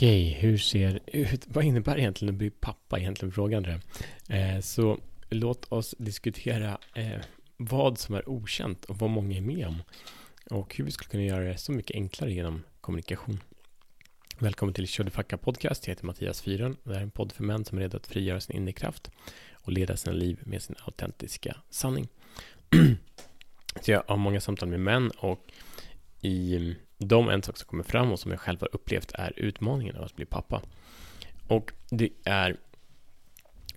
Okej, hur ser ut, vad innebär egentligen att bli pappa egentligen frågan det. Eh, så låt oss diskutera eh, vad som är okänt och vad många är med om. Och hur vi skulle kunna göra det så mycket enklare genom kommunikation. Välkommen till Kör Podcast. Jag heter Mattias Fyren. Det här är en podd för män som är redo att frigöra sin inre kraft och leda sina liv med sin autentiska sanning. så jag har många samtal med män och i dem, en sak som kommer fram och som jag själv har upplevt är utmaningen av att bli pappa. Och det är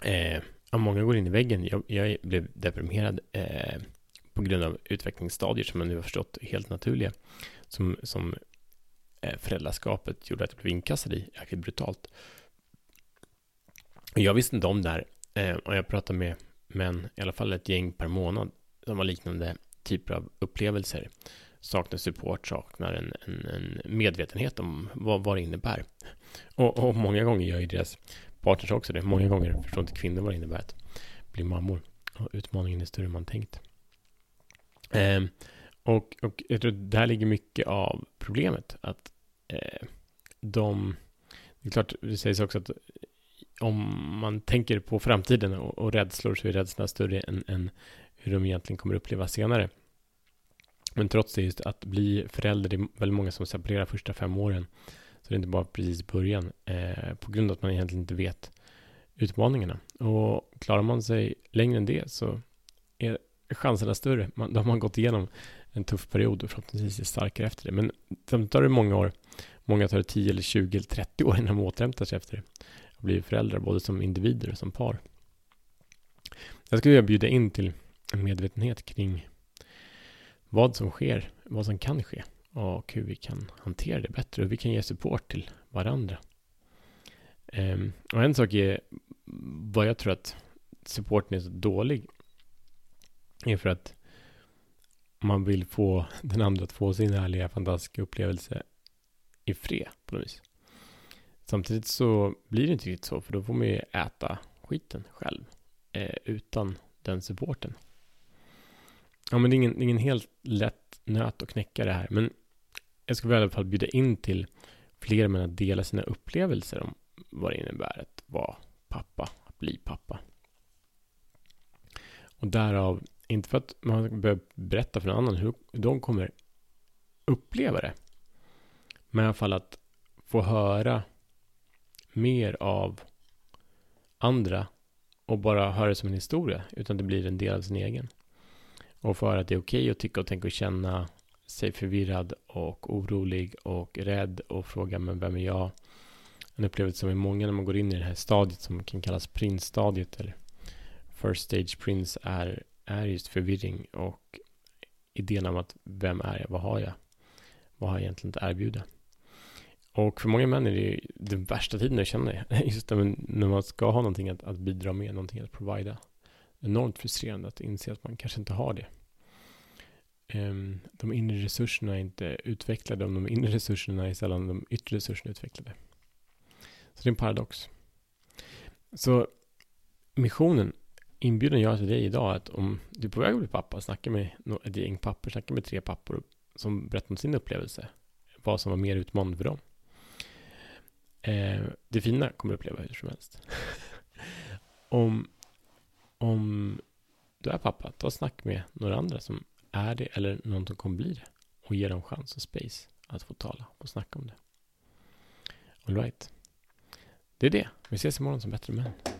eh, många går in i väggen. Jag, jag blev deprimerad eh, på grund av utvecklingsstadier som jag nu har förstått helt naturliga. Som, som eh, föräldraskapet gjorde att jag blev inkastad i jäkligt brutalt. Och jag visste inte om det här. Eh, och jag pratade med män, i alla fall ett gäng per månad, som har liknande typer av upplevelser saknar support, saknar en, en, en medvetenhet om vad, vad det innebär. Och, och, många gånger gör ju deras partners också det. Många gånger förstår inte kvinnor vad det innebär att bli mammor. Och utmaningen är större än man tänkt. Eh, och, och jag tror att där ligger mycket av problemet. Att eh, de... Det är klart, det sägs också att om man tänker på framtiden och, och rädslor så är rädslorna större än, än hur de egentligen kommer uppleva senare. Men trots det, just att bli förälder, det är väldigt många som separerar första fem åren. Så det är inte bara precis början, eh, på grund av att man egentligen inte vet utmaningarna. Och klarar man sig längre än det så är chanserna större. Man, då har man gått igenom en tuff period och förhoppningsvis är starkare efter det. Men samtidigt tar det många år. Många tar det 10 eller 20 eller 30 år innan de återhämtar sig efter det. Och blir föräldrar både som individer och som par. Jag skulle vilja bjuda in till en medvetenhet kring vad som sker, vad som kan ske och hur vi kan hantera det bättre och hur vi kan ge support till varandra. Um, och en sak är vad jag tror att supporten är så dålig är för att man vill få den andra att få sin härliga, fantastiska upplevelse i fred på något vis. Samtidigt så blir det inte riktigt så, för då får man ju äta skiten själv eh, utan den supporten. Ja, men det är ingen, ingen helt lätt nöt att knäcka det här. Men jag skulle i alla fall bjuda in till fler män att dela sina upplevelser om vad det innebär att vara pappa, att bli pappa. Och därav, inte för att man behöver berätta för någon annan hur de kommer uppleva det. Men i alla fall att få höra mer av andra och bara höra det som en historia, utan det blir en del av sin egen. Och för att det är okej okay att tycka och tänka och känna sig förvirrad och orolig och rädd och fråga men vem är jag? En upplevelse som är många när man går in i det här stadiet som kan kallas prinsstadiet eller first stage prince är, är just förvirring och idén om att vem är jag? Vad har jag? Vad har jag egentligen att erbjuda? Och för många män är det ju den värsta tiden jag känner just när man ska ha någonting att, att bidra med, någonting att provida enormt frustrerande att inse att man kanske inte har det. Ehm, de inre resurserna är inte utvecklade om de inre resurserna är sällan de yttre resurserna utvecklade. Så det är en paradox. Så missionen inbjudan jag till dig idag är att om du är på väg att bli pappa, snacka med ett gäng pappor, snacka med tre pappor som berättar om sin upplevelse, vad som var mer utmanande för dem. Ehm, det fina kommer du uppleva hur som helst. om om du är pappa, ta snack med några andra som är det eller någon som kommer bli det och ge dem chans och space att få tala och snacka om det. All right. Det är det. Vi ses imorgon som bättre män.